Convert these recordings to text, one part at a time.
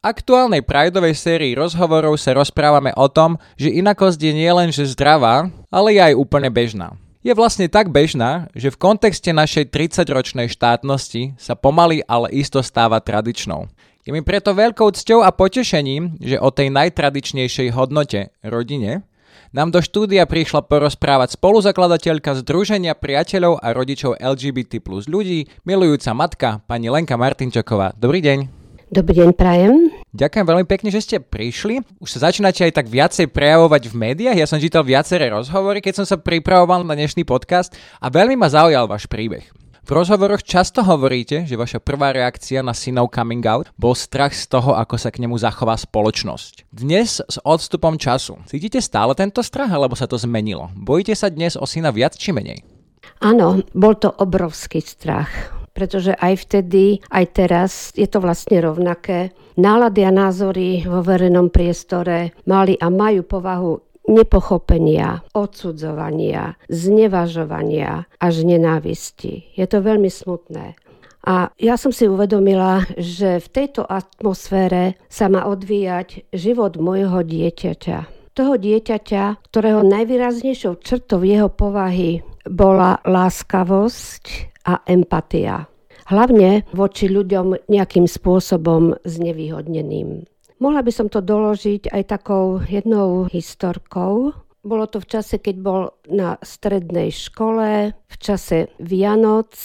Aktuálnej Prideovej sérii rozhovorov sa rozprávame o tom, že inakosť je nielenže zdravá, ale je aj úplne bežná. Je vlastne tak bežná, že v kontexte našej 30-ročnej štátnosti sa pomaly, ale isto stáva tradičnou. Je mi preto veľkou cťou a potešením, že o tej najtradičnejšej hodnote, rodine, nám do štúdia prišla porozprávať spoluzakladateľka Združenia priateľov a rodičov LGBT plus ľudí, milujúca matka, pani Lenka Martinčaková. Dobrý deň. Dobrý deň, prajem. Ďakujem veľmi pekne, že ste prišli. Už sa začínate aj tak viacej prejavovať v médiách. Ja som čítal viaceré rozhovory, keď som sa pripravoval na dnešný podcast a veľmi ma zaujal váš príbeh. V rozhovoroch často hovoríte, že vaša prvá reakcia na synov coming out bol strach z toho, ako sa k nemu zachová spoločnosť. Dnes s odstupom času cítite stále tento strach, alebo sa to zmenilo? Bojíte sa dnes o syna viac či menej? Áno, bol to obrovský strach pretože aj vtedy, aj teraz je to vlastne rovnaké. Nálady a názory vo verejnom priestore mali a majú povahu nepochopenia, odsudzovania, znevažovania až nenávisti. Je to veľmi smutné. A ja som si uvedomila, že v tejto atmosfére sa má odvíjať život môjho dieťaťa. Toho dieťaťa, ktorého najvýraznejšou črtou jeho povahy bola láskavosť a empatia. Hlavne voči ľuďom nejakým spôsobom znevýhodneným. Mohla by som to doložiť aj takou jednou historkou. Bolo to v čase, keď bol na strednej škole, v čase Vianoc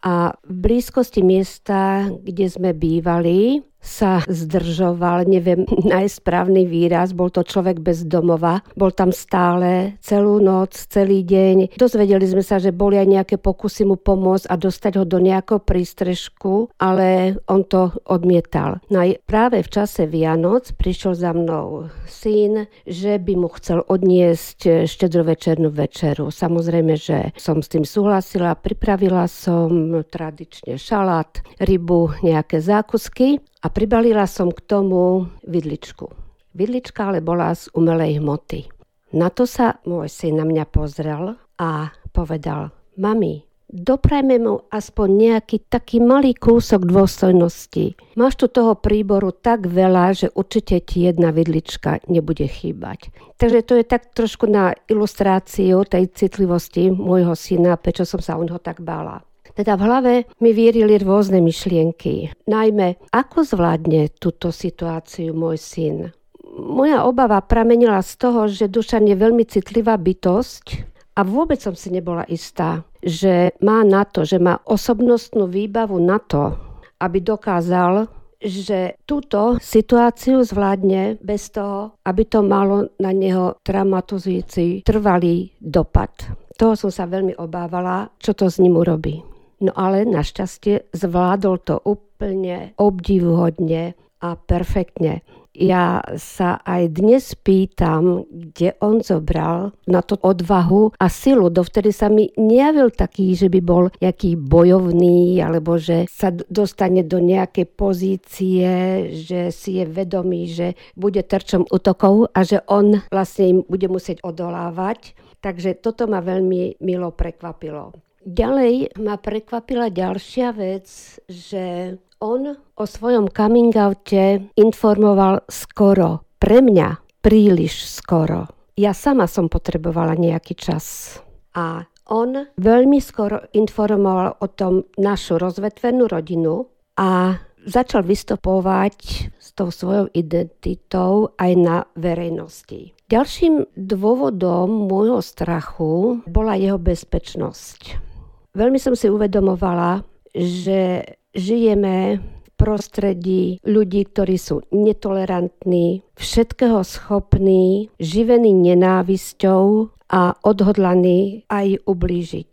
a v blízkosti miesta, kde sme bývali, sa zdržoval, neviem najsprávny výraz, bol to človek bez domova, bol tam stále celú noc, celý deň. Dozvedeli sme sa, že boli aj nejaké pokusy mu pomôcť a dostať ho do nejakého prístrežku, ale on to odmietal. No aj práve v čase Vianoc prišiel za mnou syn, že by mu chcel odniesť štedrovečernú večeru. Samozrejme, že som s tým súhlasila, pripravila som tradične šalát, rybu, nejaké zákusky a pribalila som k tomu vidličku. Vidlička ale bola z umelej hmoty. Na to sa môj syn na mňa pozrel a povedal, mami, doprajme mu aspoň nejaký taký malý kúsok dôstojnosti. Máš tu toho príboru tak veľa, že určite ti jedna vidlička nebude chýbať. Takže to je tak trošku na ilustráciu tej citlivosti môjho syna, prečo som sa o neho tak bála. Teda v hlave mi vierili rôzne myšlienky. Najmä, ako zvládne túto situáciu môj syn. Moja obava pramenila z toho, že Dušan je veľmi citlivá bytosť a vôbec som si nebola istá, že má na to, že má osobnostnú výbavu na to, aby dokázal že túto situáciu zvládne bez toho, aby to malo na neho traumatizujúci trvalý dopad. Toho som sa veľmi obávala, čo to s ním urobí. No ale našťastie zvládol to úplne obdivuhodne a perfektne. Ja sa aj dnes pýtam, kde on zobral na to odvahu a silu. Dovtedy sa mi nejavil taký, že by bol nejaký bojovný, alebo že sa dostane do nejakej pozície, že si je vedomý, že bude terčom útokov a že on vlastne im bude musieť odolávať. Takže toto ma veľmi milo prekvapilo. Ďalej ma prekvapila ďalšia vec, že on o svojom coming oute informoval skoro. Pre mňa príliš skoro. Ja sama som potrebovala nejaký čas. A on veľmi skoro informoval o tom našu rozvetvenú rodinu a začal vystupovať s tou svojou identitou aj na verejnosti. Ďalším dôvodom môjho strachu bola jeho bezpečnosť. Veľmi som si uvedomovala, že žijeme v prostredí ľudí, ktorí sú netolerantní, všetkého schopní, živení nenávisťou a odhodlaní aj ublížiť.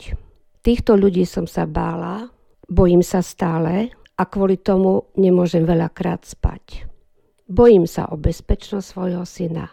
Týchto ľudí som sa bála, bojím sa stále a kvôli tomu nemôžem veľakrát spať. Bojím sa o bezpečnosť svojho syna.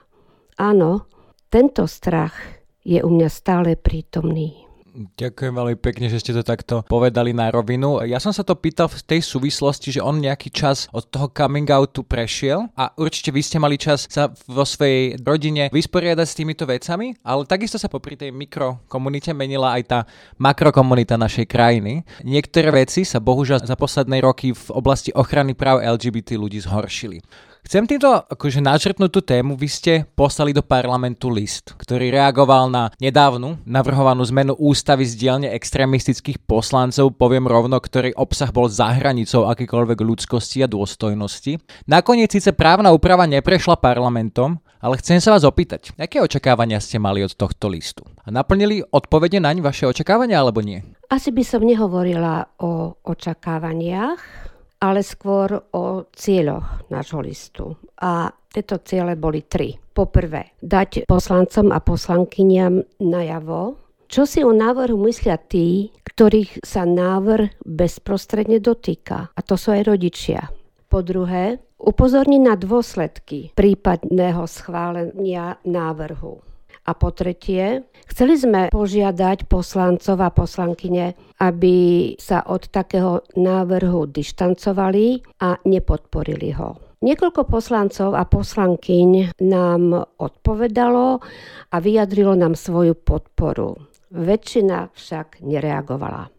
Áno, tento strach je u mňa stále prítomný. Ďakujem veľmi pekne, že ste to takto povedali na rovinu. Ja som sa to pýtal v tej súvislosti, že on nejaký čas od toho coming outu prešiel a určite vy ste mali čas sa vo svojej rodine vysporiadať s týmito vecami, ale takisto sa popri tej mikrokomunite menila aj tá makrokomunita našej krajiny. Niektoré veci sa bohužiaľ za posledné roky v oblasti ochrany práv LGBT ľudí zhoršili. Chcem týmto akože načrtnúť tú tému. Vy ste poslali do parlamentu list, ktorý reagoval na nedávnu navrhovanú zmenu ústavy z dielne extrémistických poslancov, poviem rovno, ktorý obsah bol za hranicou akýkoľvek ľudskosti a dôstojnosti. Nakoniec síce právna úprava neprešla parlamentom, ale chcem sa vás opýtať, aké očakávania ste mali od tohto listu? A naplnili odpovede naň vaše očakávania alebo nie? Asi by som nehovorila o očakávaniach, ale skôr o cieľoch nášho listu. A tieto ciele boli tri. Poprvé, dať poslancom a poslankyniam najavo, čo si o návrhu myslia tí, ktorých sa návrh bezprostredne dotýka. A to sú aj rodičia. Po druhé, upozorniť na dôsledky prípadného schválenia návrhu. A po tretie, chceli sme požiadať poslancov a poslankyne, aby sa od takého návrhu dištancovali a nepodporili ho. Niekoľko poslancov a poslankyň nám odpovedalo a vyjadrilo nám svoju podporu. Väčšina však nereagovala.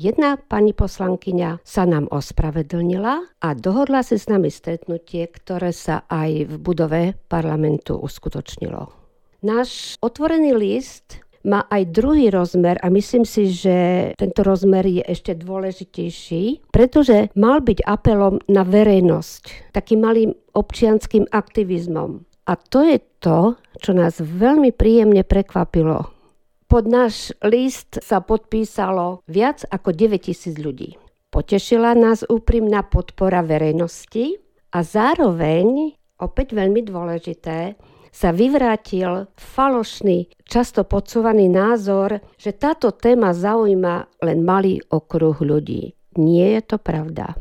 Jedna pani poslankyňa sa nám ospravedlnila a dohodla si s nami stretnutie, ktoré sa aj v budove parlamentu uskutočnilo. Náš otvorený list má aj druhý rozmer a myslím si, že tento rozmer je ešte dôležitejší, pretože mal byť apelom na verejnosť, takým malým občianským aktivizmom. A to je to, čo nás veľmi príjemne prekvapilo. Pod náš list sa podpísalo viac ako 9000 ľudí. Potešila nás úprimná podpora verejnosti a zároveň, opäť veľmi dôležité, sa vyvrátil falošný, často podsúvaný názor, že táto téma zaujíma len malý okruh ľudí. Nie je to pravda.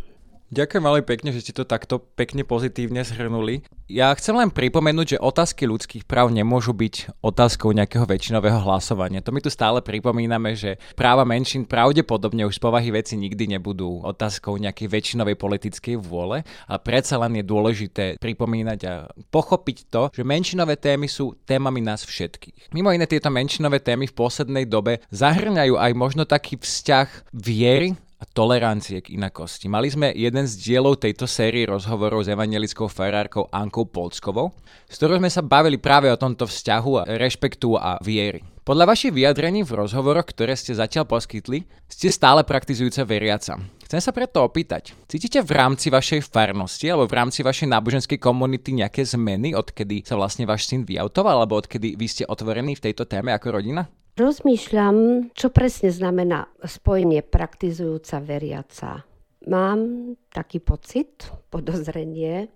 Ďakujem veľmi pekne, že ste to takto pekne pozitívne zhrnuli. Ja chcem len pripomenúť, že otázky ľudských práv nemôžu byť otázkou nejakého väčšinového hlasovania. To my tu stále pripomíname, že práva menšín pravdepodobne už z povahy veci nikdy nebudú otázkou nejakej väčšinovej politickej vôle, a predsa len je dôležité pripomínať a pochopiť to, že menšinové témy sú témami nás všetkých. Mimo iné tieto menšinové témy v poslednej dobe zahrňajú aj možno taký vzťah viery a tolerancie k inakosti. Mali sme jeden z dielov tejto série rozhovorov s evangelickou farárkou Ankou Polskovou, s ktorou sme sa bavili práve o tomto vzťahu a rešpektu a viery. Podľa vašich vyjadrení v rozhovoroch, ktoré ste zatiaľ poskytli, ste stále praktizujúca veriaca. Chcem sa preto opýtať, cítite v rámci vašej farnosti alebo v rámci vašej náboženskej komunity nejaké zmeny, odkedy sa vlastne váš syn vyautoval, alebo odkedy vy ste otvorení v tejto téme ako rodina? Rozmýšľam, čo presne znamená spojenie praktizujúca veriaca. Mám taký pocit, podozrenie,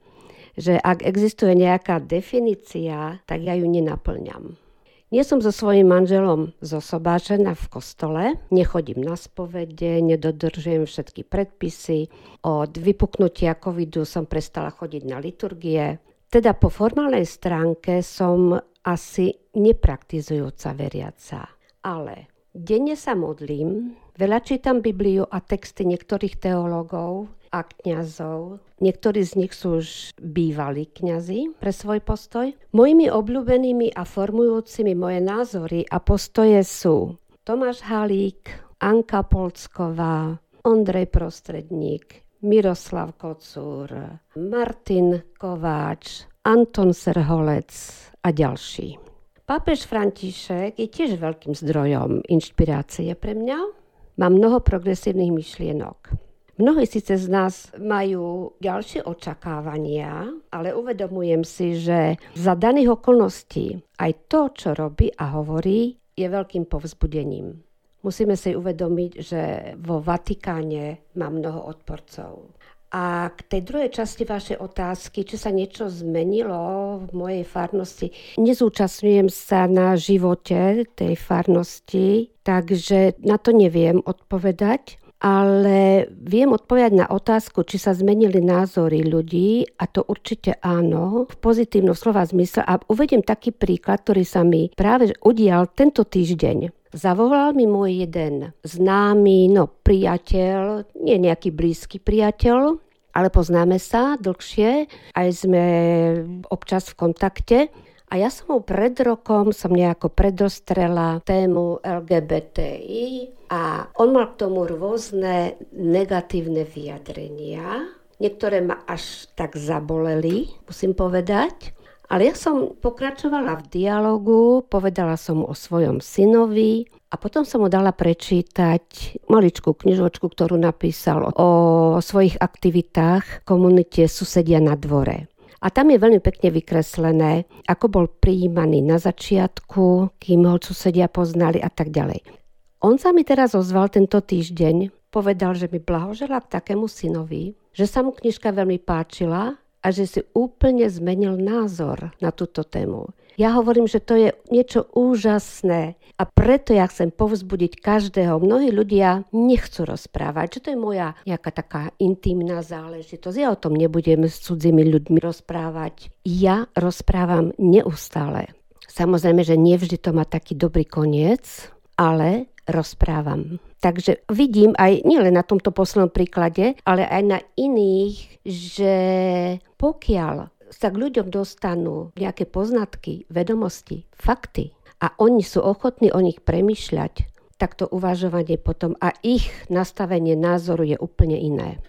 že ak existuje nejaká definícia, tak ja ju nenaplňam. Nie som so svojím manželom zosobášená v kostole, nechodím na spovede, nedodržujem všetky predpisy. Od vypuknutia covidu som prestala chodiť na liturgie. Teda po formálnej stránke som asi nepraktizujúca veriaca. Ale denne sa modlím, veľa čítam Bibliu a texty niektorých teológov a kňazov. Niektorí z nich sú už bývalí kňazi pre svoj postoj. Mojimi obľúbenými a formujúcimi moje názory a postoje sú Tomáš Halík, Anka Polsková, Ondrej Prostredník, Miroslav Kocúr, Martin Kováč, Anton Serholec a ďalší. Pápež František je tiež veľkým zdrojom inšpirácie pre mňa. Má mnoho progresívnych myšlienok. Mnohí síce z nás majú ďalšie očakávania, ale uvedomujem si, že za daných okolností aj to, čo robí a hovorí, je veľkým povzbudením. Musíme si uvedomiť, že vo Vatikáne má mnoho odporcov. A k tej druhej časti vašej otázky, či sa niečo zmenilo v mojej farnosti, nezúčastňujem sa na živote tej farnosti, takže na to neviem odpovedať, ale viem odpovedať na otázku, či sa zmenili názory ľudí a to určite áno, v pozitívnom slova zmysle a uvediem taký príklad, ktorý sa mi práve udial tento týždeň. Zavolal mi môj jeden známy, no priateľ, nie nejaký blízky priateľ, ale poznáme sa dlhšie, aj sme občas v kontakte a ja som mu pred rokom som nejako predostrela tému LGBTI a on mal k tomu rôzne negatívne vyjadrenia. Niektoré ma až tak zaboleli, musím povedať. Ale ja som pokračovala v dialogu, povedala som mu o svojom synovi a potom som mu dala prečítať maličkú knižočku, ktorú napísal o svojich aktivitách v komunite Susedia na dvore. A tam je veľmi pekne vykreslené, ako bol prijímaný na začiatku, kým ho susedia poznali a tak ďalej. On sa mi teraz ozval tento týždeň, povedal, že mi blahožela k takému synovi, že sa mu knižka veľmi páčila a že si úplne zmenil názor na túto tému. Ja hovorím, že to je niečo úžasné a preto ja chcem povzbudiť každého. Mnohí ľudia nechcú rozprávať, že to je moja nejaká taká intimná záležitosť. Ja o tom nebudem s cudzími ľuďmi rozprávať. Ja rozprávam neustále. Samozrejme, že nevždy to má taký dobrý koniec, ale rozprávam. Takže vidím aj nielen na tomto poslednom príklade, ale aj na iných, že pokiaľ sa k ľuďom dostanú nejaké poznatky, vedomosti, fakty a oni sú ochotní o nich premyšľať, tak to uvažovanie potom a ich nastavenie názoru je úplne iné.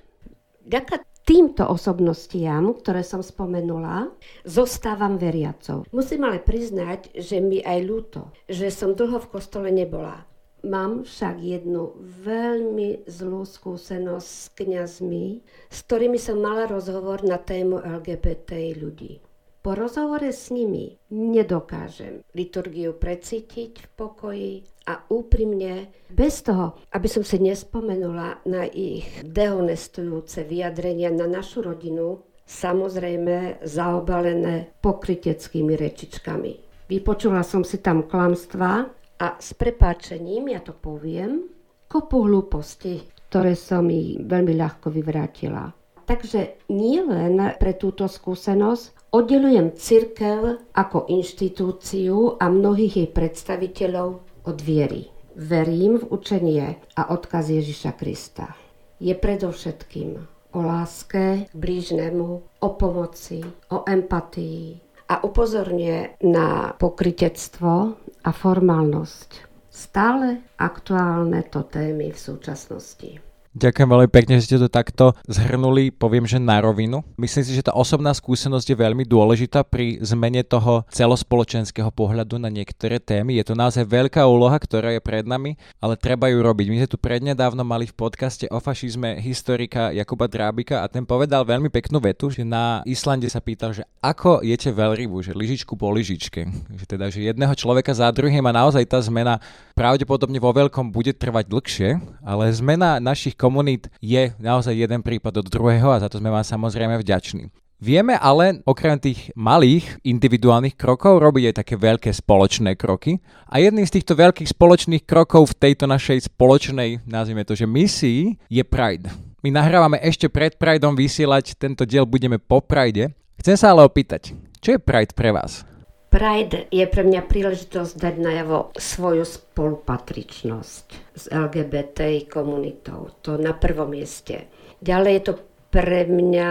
Ďaká týmto osobnostiam, ktoré som spomenula, zostávam veriacou. Musím ale priznať, že mi aj ľúto, že som dlho v kostole nebola. Mám však jednu veľmi zlú skúsenosť s kňazmi, s ktorými som mala rozhovor na tému LGBT ľudí. Po rozhovore s nimi nedokážem liturgiu precítiť v pokoji a úprimne, bez toho, aby som si nespomenula na ich dehonestujúce vyjadrenia na našu rodinu, samozrejme zaobalené pokryteckými rečičkami. Vypočula som si tam klamstvá, a s prepáčením, ja to poviem, kopu hlúposti, ktoré som mi veľmi ľahko vyvrátila. Takže nie len pre túto skúsenosť oddelujem cirkev ako inštitúciu a mnohých jej predstaviteľov od viery. Verím v učenie a odkaz Ježiša Krista. Je predovšetkým o láske k blížnemu, o pomoci, o empatii a upozorňuje na pokritectvo a formálnosť. Stále aktuálne to témy v súčasnosti. Ďakujem veľmi pekne, že ste to takto zhrnuli, poviem, že na rovinu. Myslím si, že tá osobná skúsenosť je veľmi dôležitá pri zmene toho celospoločenského pohľadu na niektoré témy. Je to naozaj veľká úloha, ktorá je pred nami, ale treba ju robiť. My sme tu prednedávno mali v podcaste o fašizme historika Jakuba Drábika a ten povedal veľmi peknú vetu, že na Islande sa pýtal, že ako jete veľrybu, že lyžičku po lyžičke. Že teda, že jedného človeka za druhým a naozaj tá zmena pravdepodobne vo veľkom bude trvať dlhšie, ale zmena našich komunít je naozaj jeden prípad od druhého a za to sme vám samozrejme vďační. Vieme ale okrem tých malých individuálnych krokov robiť aj také veľké spoločné kroky a jedným z týchto veľkých spoločných krokov v tejto našej spoločnej, nazvime to, že misii je Pride. My nahrávame ešte pred Prideom vysielať, tento diel budeme po Pride. Chcem sa ale opýtať, čo je Pride pre vás? Pride je pre mňa príležitosť dať najavo svoju spolupatričnosť s LGBT komunitou. To na prvom mieste. Ďalej je to pre mňa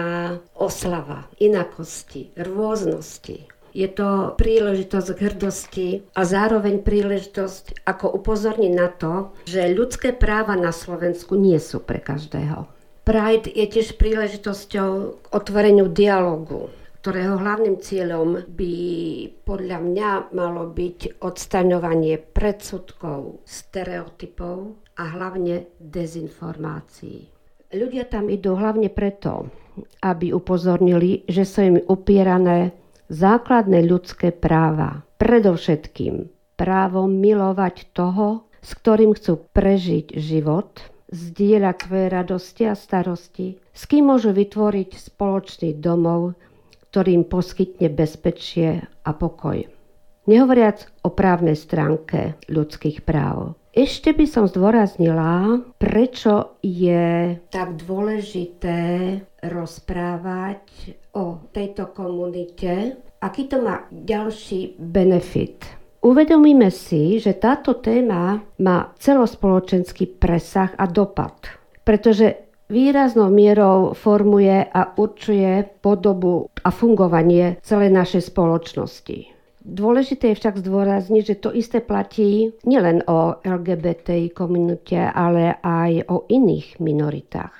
oslava inakosti, rôznosti. Je to príležitosť k hrdosti a zároveň príležitosť ako upozorniť na to, že ľudské práva na Slovensku nie sú pre každého. Pride je tiež príležitosťou k otvoreniu dialogu ktorého hlavným cieľom by podľa mňa malo byť odstaňovanie predsudkov, stereotypov a hlavne dezinformácií. Ľudia tam idú hlavne preto, aby upozornili, že sú im upierané základné ľudské práva. Predovšetkým právo milovať toho, s ktorým chcú prežiť život, zdieľať svoje radosti a starosti, s kým môžu vytvoriť spoločný domov, ktorým poskytne bezpečie a pokoj. Nehovoriac o právnej stránke ľudských práv. Ešte by som zdôraznila, prečo je tak dôležité rozprávať o tejto komunite, aký to má ďalší benefit. Uvedomíme si, že táto téma má celospoločenský presah a dopad, pretože výraznou mierou formuje a určuje podobu a fungovanie celej našej spoločnosti. Dôležité je však zdôrazniť, že to isté platí nielen o LGBT komunite, ale aj o iných minoritách.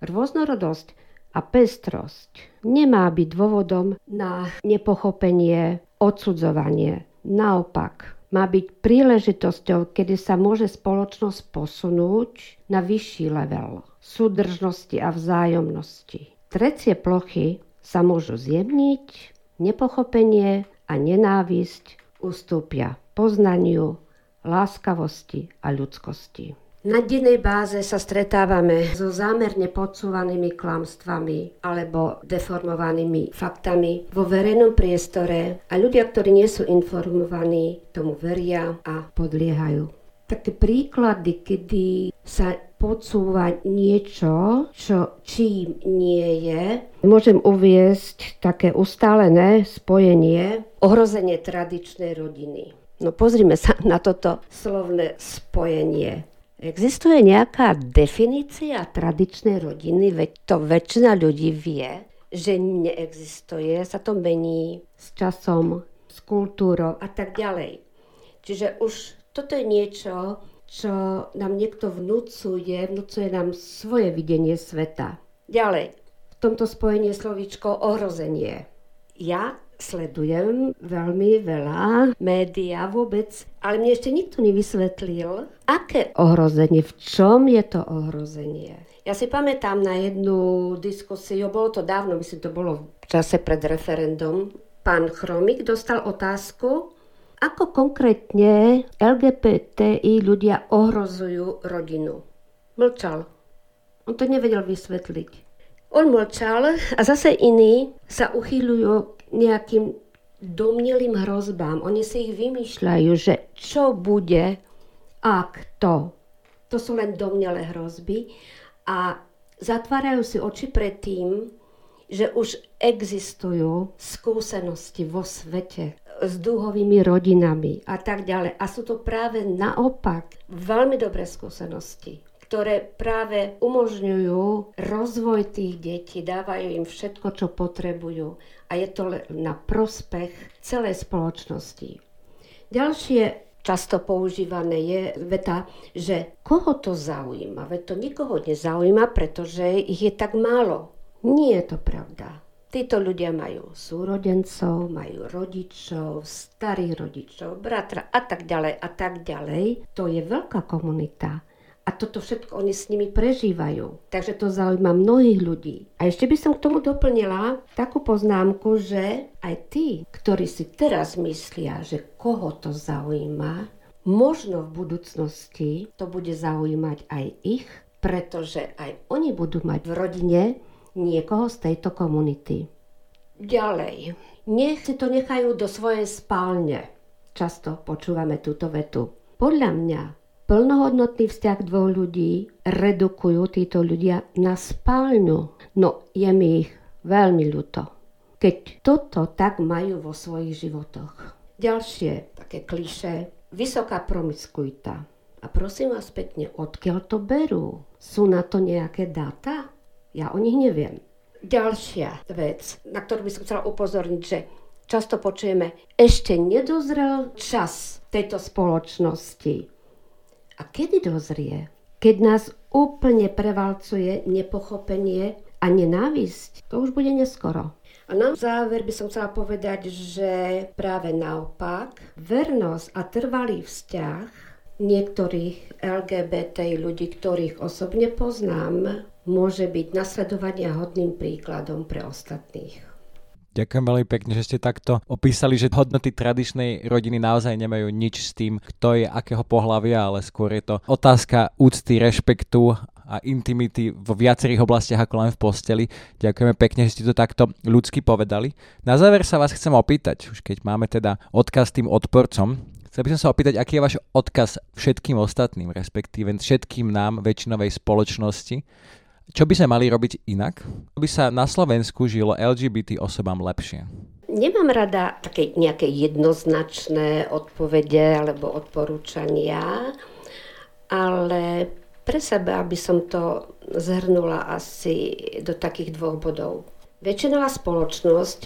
Rôznorodosť a pestrosť nemá byť dôvodom na nepochopenie, odsudzovanie. Naopak, má byť príležitosťou, kedy sa môže spoločnosť posunúť na vyšší level súdržnosti a vzájomnosti. Trecie plochy sa môžu zjemniť, nepochopenie a nenávisť ustúpia poznaniu, láskavosti a ľudskosti. Na dennej báze sa stretávame so zámerne podsúvanými klamstvami alebo deformovanými faktami vo verejnom priestore a ľudia, ktorí nie sú informovaní, tomu veria a podliehajú. Také príklady, kedy sa podsúva niečo, čo čím nie je. Môžem uviesť také ustálené spojenie ohrozenie tradičnej rodiny. No pozrime sa na toto slovné spojenie. Existuje nejaká definícia tradičnej rodiny, veď to väčšina ľudí vie, že neexistuje, sa to mení s časom, s kultúrou a tak ďalej. Čiže už toto je niečo, čo nám niekto vnúcuje, vnúcuje nám svoje videnie sveta. Ďalej, v tomto spojení je slovíčko ohrozenie. Ja sledujem veľmi veľa médiá vôbec, ale mne ešte nikto nevysvetlil, aké ohrozenie, v čom je to ohrozenie. Ja si pamätám na jednu diskusiu, bolo to dávno, myslím, to bolo v čase pred referendum. Pán Chromik dostal otázku, ako konkrétne LGBTI ľudia ohrozujú rodinu? Mlčal. On to nevedel vysvetliť. On mlčal a zase iní sa uchýľujú nejakým domnelým hrozbám. Oni si ich vymýšľajú, že čo bude, ak to. To sú len domnelé hrozby a zatvárajú si oči pred tým, že už existujú skúsenosti vo svete s dúhovými rodinami a tak ďalej. A sú to práve naopak veľmi dobré skúsenosti, ktoré práve umožňujú rozvoj tých detí, dávajú im všetko, čo potrebujú a je to na prospech celej spoločnosti. Ďalšie často používané je veta, že koho to zaujíma? Veď to nikoho nezaujíma, pretože ich je tak málo. Nie je to pravda. Títo ľudia majú súrodencov, majú rodičov, starých rodičov, bratra a tak ďalej a tak ďalej. To je veľká komunita. A toto všetko oni s nimi prežívajú. Takže to zaujíma mnohých ľudí. A ešte by som k tomu doplnila takú poznámku, že aj tí, ktorí si teraz myslia, že koho to zaujíma, možno v budúcnosti to bude zaujímať aj ich, pretože aj oni budú mať v rodine niekoho z tejto komunity. Ďalej, nech si to nechajú do svojej spálne. Často počúvame túto vetu. Podľa mňa plnohodnotný vzťah dvoch ľudí redukujú títo ľudia na spálňu. No je mi ich veľmi ľúto. Keď toto tak majú vo svojich životoch. Ďalšie také kliše. Vysoká promiskuita. A prosím vás pekne, odkiaľ to berú? Sú na to nejaké dáta? Ja o nich neviem. Ďalšia vec, na ktorú by som chcela upozorniť, že často počujeme, ešte nedozrel čas tejto spoločnosti. A kedy dozrie? Keď nás úplne prevalcuje nepochopenie a nenávisť, to už bude neskoro. A na záver by som chcela povedať, že práve naopak, vernosť a trvalý vzťah niektorých LGBT ľudí, ktorých osobne poznám, môže byť nasledovania hodným príkladom pre ostatných. Ďakujem veľmi pekne, že ste takto opísali, že hodnoty tradičnej rodiny naozaj nemajú nič s tým, kto je akého pohľavia, ale skôr je to otázka úcty, rešpektu a intimity vo viacerých oblastiach ako len v posteli. Ďakujeme pekne, že ste to takto ľudsky povedali. Na záver sa vás chcem opýtať, už keď máme teda odkaz tým odporcom, Chcel by som sa opýtať, aký je váš odkaz všetkým ostatným, respektíve všetkým nám, väčšinovej spoločnosti, čo by sme mali robiť inak, aby sa na Slovensku žilo LGBT osobám lepšie? Nemám rada také nejaké jednoznačné odpovede alebo odporúčania, ale pre seba by som to zhrnula asi do takých dvoch bodov. Väčšinová spoločnosť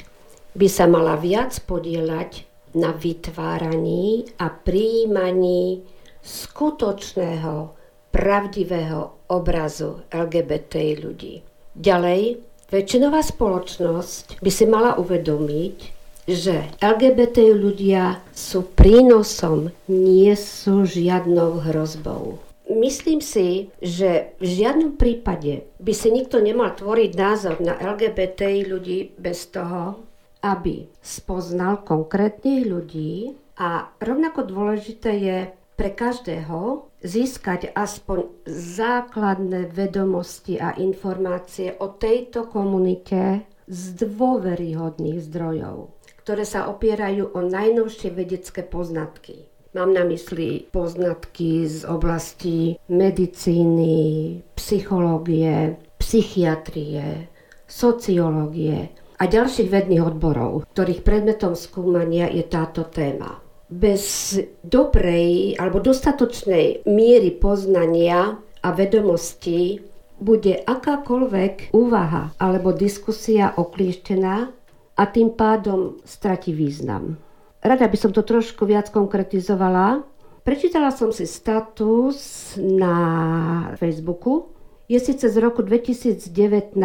by sa mala viac podielať na vytváraní a príjmaní skutočného, pravdivého obrazu LGBT ľudí. Ďalej, väčšinová spoločnosť by si mala uvedomiť, že LGBT ľudia sú prínosom, nie sú žiadnou hrozbou. Myslím si, že v žiadnom prípade by si nikto nemal tvoriť názor na LGBT ľudí bez toho, aby spoznal konkrétnych ľudí a rovnako dôležité je pre každého získať aspoň základné vedomosti a informácie o tejto komunite z dôveryhodných zdrojov, ktoré sa opierajú o najnovšie vedecké poznatky. Mám na mysli poznatky z oblasti medicíny, psychológie, psychiatrie, sociológie a ďalších vedných odborov, ktorých predmetom skúmania je táto téma. Bez dobrej alebo dostatočnej miery poznania a vedomosti bude akákoľvek úvaha alebo diskusia oklieštená a tým pádom strati význam. Rada by som to trošku viac konkretizovala. Prečítala som si status na Facebooku. Je síce z roku 2019,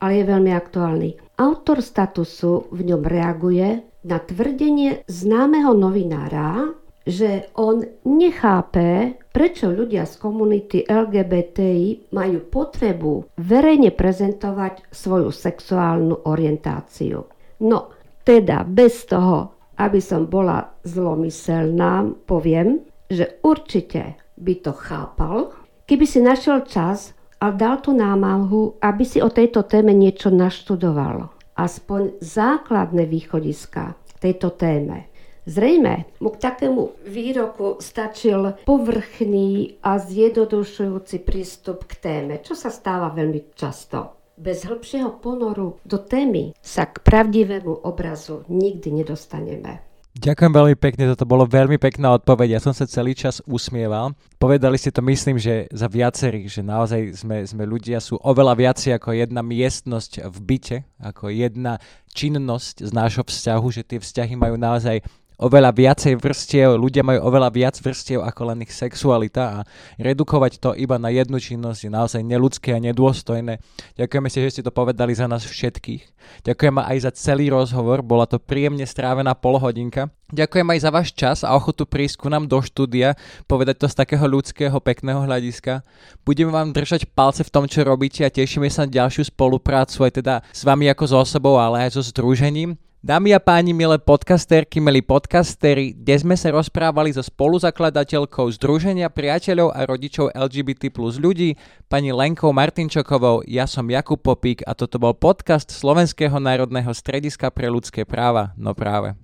ale je veľmi aktuálny. Autor statusu v ňom reaguje na tvrdenie známeho novinára, že on nechápe, prečo ľudia z komunity LGBTI majú potrebu verejne prezentovať svoju sexuálnu orientáciu. No, teda bez toho, aby som bola zlomyselná, poviem, že určite by to chápal, keby si našiel čas a dal tú námahu, aby si o tejto téme niečo naštudoval. Aspoň základné východiska tejto téme. Zrejme mu k takému výroku stačil povrchný a zjednodušujúci prístup k téme, čo sa stáva veľmi často. Bez hĺbšieho ponoru do témy sa k pravdivému obrazu nikdy nedostaneme. Ďakujem veľmi pekne, toto bolo veľmi pekná odpoveď. Ja som sa celý čas usmieval. Povedali ste to, myslím, že za viacerých, že naozaj sme, sme ľudia sú oveľa viaci ako jedna miestnosť v byte, ako jedna činnosť z nášho vzťahu, že tie vzťahy majú naozaj oveľa viacej vrstiev, ľudia majú oveľa viac vrstiev ako len ich sexualita a redukovať to iba na jednu činnosť je naozaj neludské a nedôstojné. Ďakujeme si, že ste to povedali za nás všetkých. Ďakujem aj za celý rozhovor, bola to príjemne strávená polhodinka. Ďakujem aj za váš čas a ochotu prísť ku nám do štúdia, povedať to z takého ľudského, pekného hľadiska. Budeme vám držať palce v tom, čo robíte a tešíme sa na ďalšiu spoluprácu aj teda s vami ako s osobou, ale aj so združením. Dámy a páni, milé podcasterky, milí podcastery, dnes sme sa rozprávali so spoluzakladateľkou Združenia priateľov a rodičov LGBT plus ľudí, pani Lenkou Martinčokovou, ja som Jakub Popík a toto bol podcast Slovenského národného strediska pre ľudské práva. No práve.